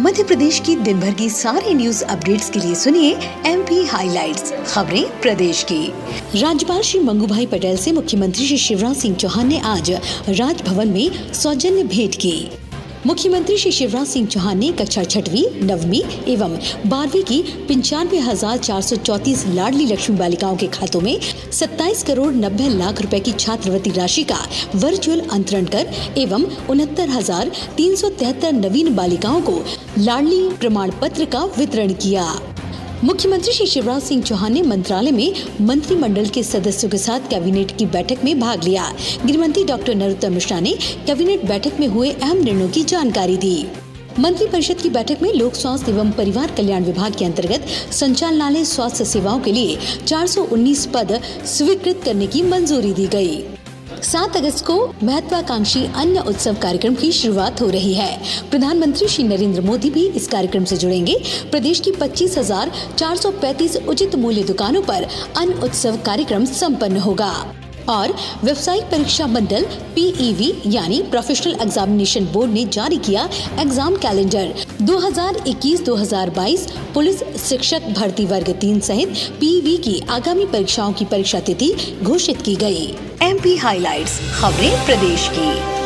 मध्य प्रदेश की दिन भर की सारी न्यूज़ अपडेट्स के लिए सुनिए एम पी हाईलाइट खबरें प्रदेश की। राज्यपाल श्री मंगू भाई पटेल से मुख्यमंत्री श्री शिवराज सिंह चौहान ने आज राजभवन में सौजन्य भेंट की। मुख्यमंत्री श्री शिवराज सिंह चौहान ने कक्षा छठवीं नववीं एवं बारहवीं की पंचानवे हज़ार चार सौ चौतीस लाडली लक्ष्मी बालिकाओं के खातों में 27 करोड़ नब्बे लाख रुपए की छात्रवृत्ति राशि का वर्चुअल अंतरण कर एवं उनहत्तर हज़ार तीन सौ तिहत्तर नवीन बालिकाओं को लाडली प्रमाण पत्र का वितरण किया। मुख्यमंत्री श्री शिवराज सिंह चौहान ने मंत्रालय में मंत्रिमंडल के सदस्यों के साथ कैबिनेट की बैठक में भाग लिया। गृह मंत्री डॉक्टर नरोत्तम मिश्रा ने कैबिनेट बैठक में हुए अहम निर्णयों की जानकारी दी। मंत्रिपरिषद की बैठक में लोक स्वास्थ्य एवं परिवार कल्याण विभाग के अंतर्गत संचालनालय स्वास्थ्य सेवाओं के लिए 419 पद स्वीकृत करने की मंजूरी दी गई। सात अगस्त को महत्वाकांक्षी अन्न उत्सव कार्यक्रम की शुरुआत हो रही है। प्रधानमंत्री श्री नरेंद्र मोदी भी इस कार्यक्रम से जुड़ेंगे। प्रदेश की पच्चीस हज़ार चार सौ पैंतीस उचित मूल्य दुकानों पर अन्न उत्सव कार्यक्रम संपन्न होगा। और व्यवसायिक परीक्षा मंडल पीईवी यानी प्रोफेशनल एग्जामिनेशन बोर्ड ने जारी किया एग्ज़ाम कैलेंडर। 2021-2022 पुलिस शिक्षक भर्ती वर्ग तीन सहित पीवी की आगामी परीक्षाओं की परीक्षा तिथि घोषित की गई। एमपी हाइलाइट्स खबरें प्रदेश की।